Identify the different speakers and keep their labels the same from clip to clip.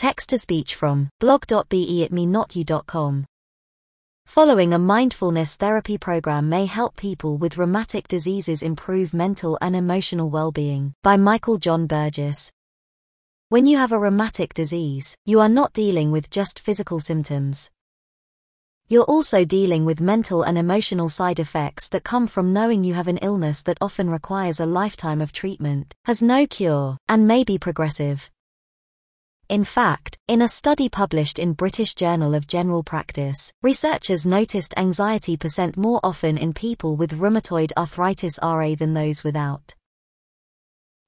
Speaker 1: Text to speech from blog.be at me not you.com. Following a mindfulness therapy program may help people with rheumatic diseases improve mental and emotional well-being by Michael John Burgess. When you have a rheumatic disease, you are not dealing with just physical symptoms. You're also dealing with mental and emotional side effects that come from knowing you have an illness that often requires a lifetime of treatment, has no cure, and may be progressive. In fact, in a study published in British Journal of General Practice, researchers noticed anxiety percent more often in people with rheumatoid arthritis RA than those without.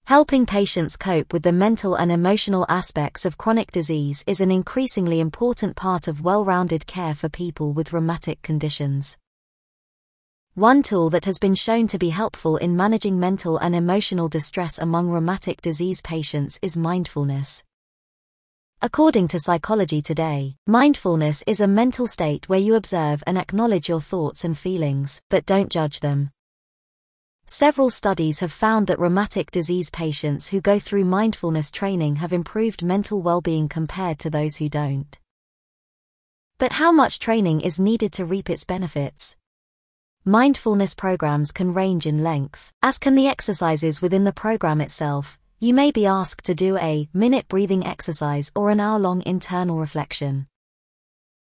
Speaker 1: Helping patients cope with the mental and emotional aspects of chronic disease is an increasingly important part of well-rounded care for people with rheumatic conditions. One tool that has been shown to be helpful in managing mental and emotional distress among rheumatic disease patients is mindfulness. According to Psychology Today, mindfulness is a mental state where you observe and acknowledge your thoughts and feelings, but don't judge them. Several studies have found that rheumatic disease patients who go through mindfulness training have improved mental well-being compared to those who don't. But how much training is needed to reap its benefits? Mindfulness programs can range in length, as can the exercises within the program itself, you may be asked to do a minute breathing exercise or an hour long internal reflection.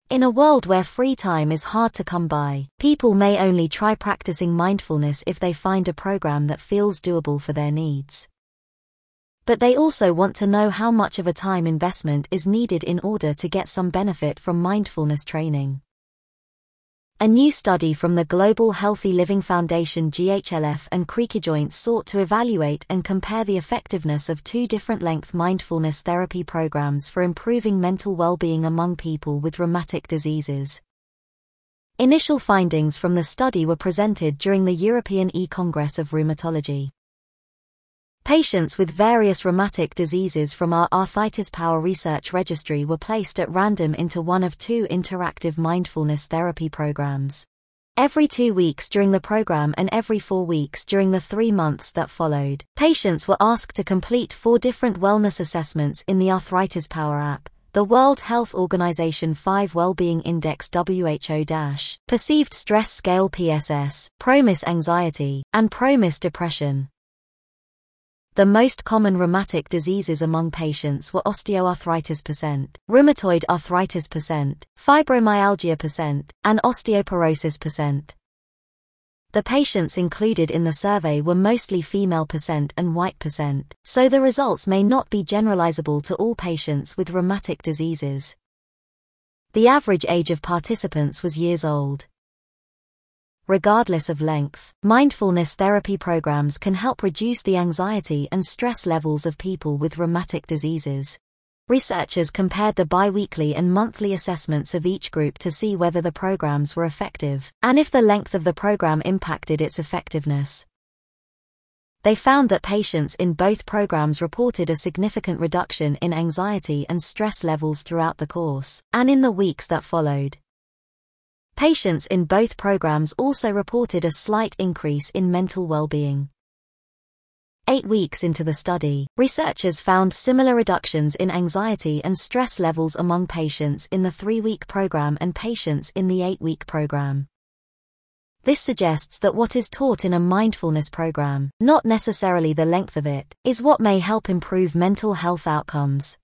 Speaker 1: In a world where free time is hard to come by, people may only try practicing mindfulness if they find a program that feels doable for their needs. But they also want to know how much of a time investment is needed in order to get some benefit from mindfulness training. A new study from the Global Healthy Living Foundation GHLF and Creaky Joints sought to evaluate and compare the effectiveness of two different length mindfulness therapy programs for improving mental well-being among people with rheumatic diseases. Initial findings from the study were presented during the European E-Congress of Rheumatology. Patients with various rheumatic diseases from our Arthritis Power Research Registry were placed at random into one of two interactive mindfulness therapy programs. Every two weeks during the program and every four weeks during the three months that followed, patients were asked to complete four different wellness assessments in the Arthritis Power app, the World Health Organization 5 Wellbeing Index WHO Perceived Stress Scale PSS, PROMIS Anxiety, and PROMIS Depression. The most common rheumatic diseases among patients were osteoarthritis percent, rheumatoid arthritis percent, fibromyalgia percent, and osteoporosis percent. The patients included in the survey were mostly female percent and white percent, so the results may not be generalizable to all patients with rheumatic diseases. The average age of participants was years old regardless of length. Mindfulness therapy programs can help reduce the anxiety and stress levels of people with rheumatic diseases. Researchers compared the biweekly and monthly assessments of each group to see whether the programs were effective, and if the length of the program impacted its effectiveness. They found that patients in both programs reported a significant reduction in anxiety and stress levels throughout the course, and in the weeks that followed. Patients in both programs also reported a slight increase in mental well-being. Eight weeks into the study, researchers found similar reductions in anxiety and stress levels among patients in the three-week program and patients in the eight-week program. This suggests that what is taught in a mindfulness program, not necessarily the length of it, is what may help improve mental health outcomes.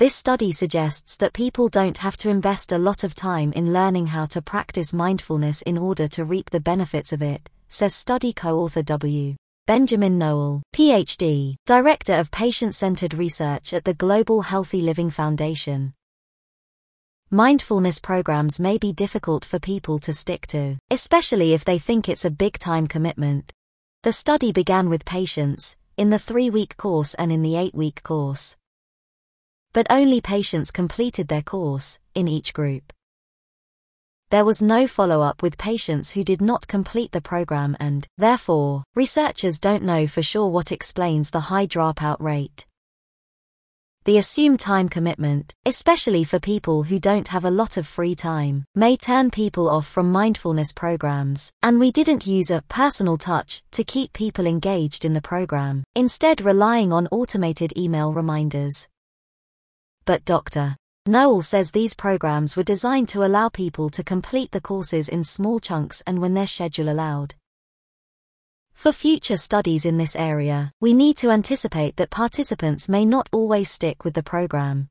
Speaker 1: This study suggests that people don't have to invest a lot of time in learning how to practice mindfulness in order to reap the benefits of it, says study co-author W. Benjamin Nowell, PhD, Director of Patient-Centered Research at the Global Healthy Living Foundation. Mindfulness programs may be difficult for people to stick to, especially if they think it's a big time commitment. The study began with patients, in the three week course and in the eight week course but only patients completed their course, in each group. There was no follow-up with patients who did not complete the program and, therefore, researchers don't know for sure what explains the high dropout rate. The assumed time commitment, especially for people who don't have a lot of free time, may turn people off from mindfulness programs, and we didn't use a personal touch to keep people engaged in the program, instead relying on automated email reminders. But Dr. Nowell says these programs were designed to allow people to complete the courses in small chunks and when their schedule allowed. For future studies in this area, we need to anticipate that participants may not always stick with the program.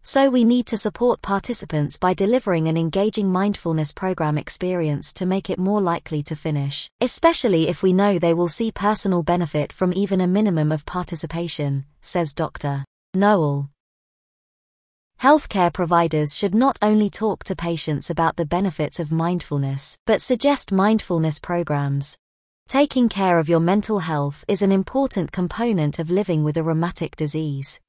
Speaker 1: So we need to support participants by delivering an engaging mindfulness program experience to make it more likely to finish, especially if we know they will see personal benefit from even a minimum of participation, says Dr. Nowell. Healthcare providers should not only talk to patients about the benefits of mindfulness, but suggest mindfulness programs. Taking care of your mental health is an important component of living with a rheumatic disease.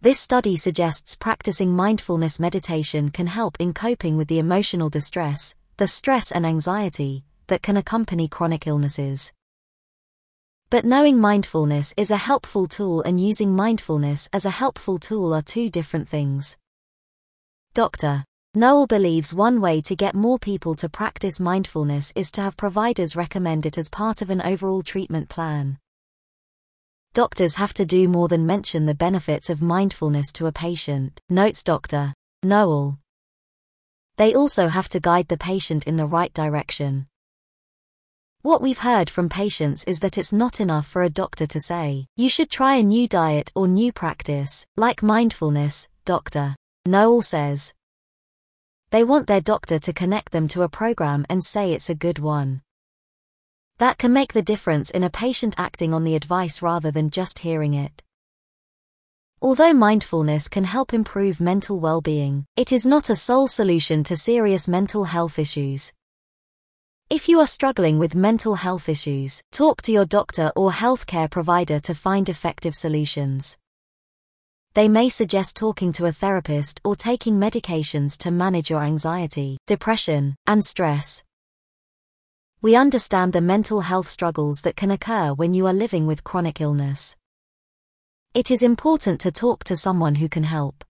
Speaker 1: This study suggests practicing mindfulness meditation can help in coping with the emotional distress, the stress and anxiety that can accompany chronic illnesses. But knowing mindfulness is a helpful tool and using mindfulness as a helpful tool are two different things. Dr. Nowell believes one way to get more people to practice mindfulness is to have providers recommend it as part of an overall treatment plan. Doctors have to do more than mention the benefits of mindfulness to a patient, notes Dr. Nowell. They also have to guide the patient in the right direction. What we've heard from patients is that it's not enough for a doctor to say, you should try a new diet or new practice, like mindfulness, Dr. Nowell says. They want their doctor to connect them to a program and say it's a good one. That can make the difference in a patient acting on the advice rather than just hearing it. Although mindfulness can help improve mental well-being, it is not a sole solution to serious mental health issues. If you are struggling with mental health issues, talk to your doctor or healthcare provider to find effective solutions. They may suggest talking to a therapist or taking medications to manage your anxiety, depression, and stress. We understand the mental health struggles that can occur when you are living with chronic illness. It is important to talk to someone who can help.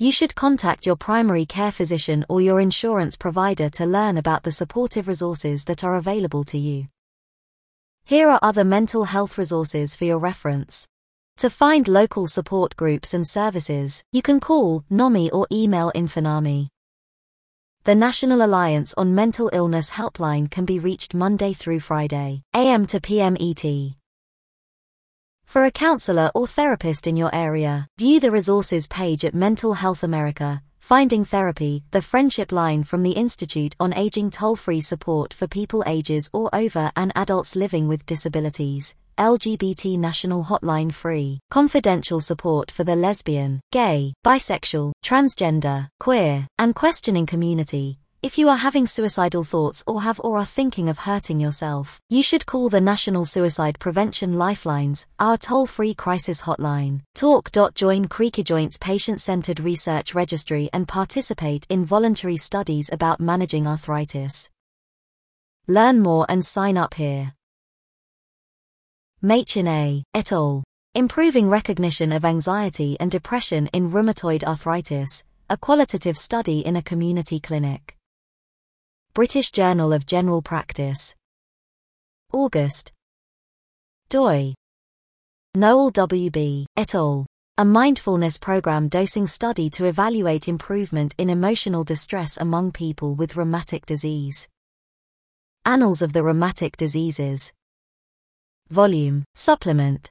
Speaker 1: You should contact your primary care physician or your insurance provider to learn about the supportive resources that are available to you. Here are other mental health resources for your reference. To find local support groups and services, you can call NAMI or email Infonami. The National Alliance on Mental Illness helpline can be reached Monday through Friday, AM to PM ET. For a counselor or therapist in your area, view the resources page at Mental Health America, Finding Therapy, the Friendship Line from the Institute on Aging toll free support for people ages or over and adults living with disabilities, LGBT National Hotline Free, confidential support for the lesbian, gay, bisexual, transgender, queer, and questioning community, if you are having suicidal thoughts or have or are thinking of hurting yourself, you should call the National Suicide Prevention Lifelines, our toll-free crisis hotline. Talk.join Creakyjoint's patient-centered research registry and participate in voluntary studies about managing arthritis. Learn more and sign up here. Machin A. et al. Improving Recognition of Anxiety and Depression in Rheumatoid Arthritis, a qualitative study in a community clinic. British Journal of General Practice. August. Doi. Nowell W.B. et al. A mindfulness program dosing study to evaluate improvement in emotional distress among people with rheumatic disease. Annals of the Rheumatic Diseases. Volume, Supplement.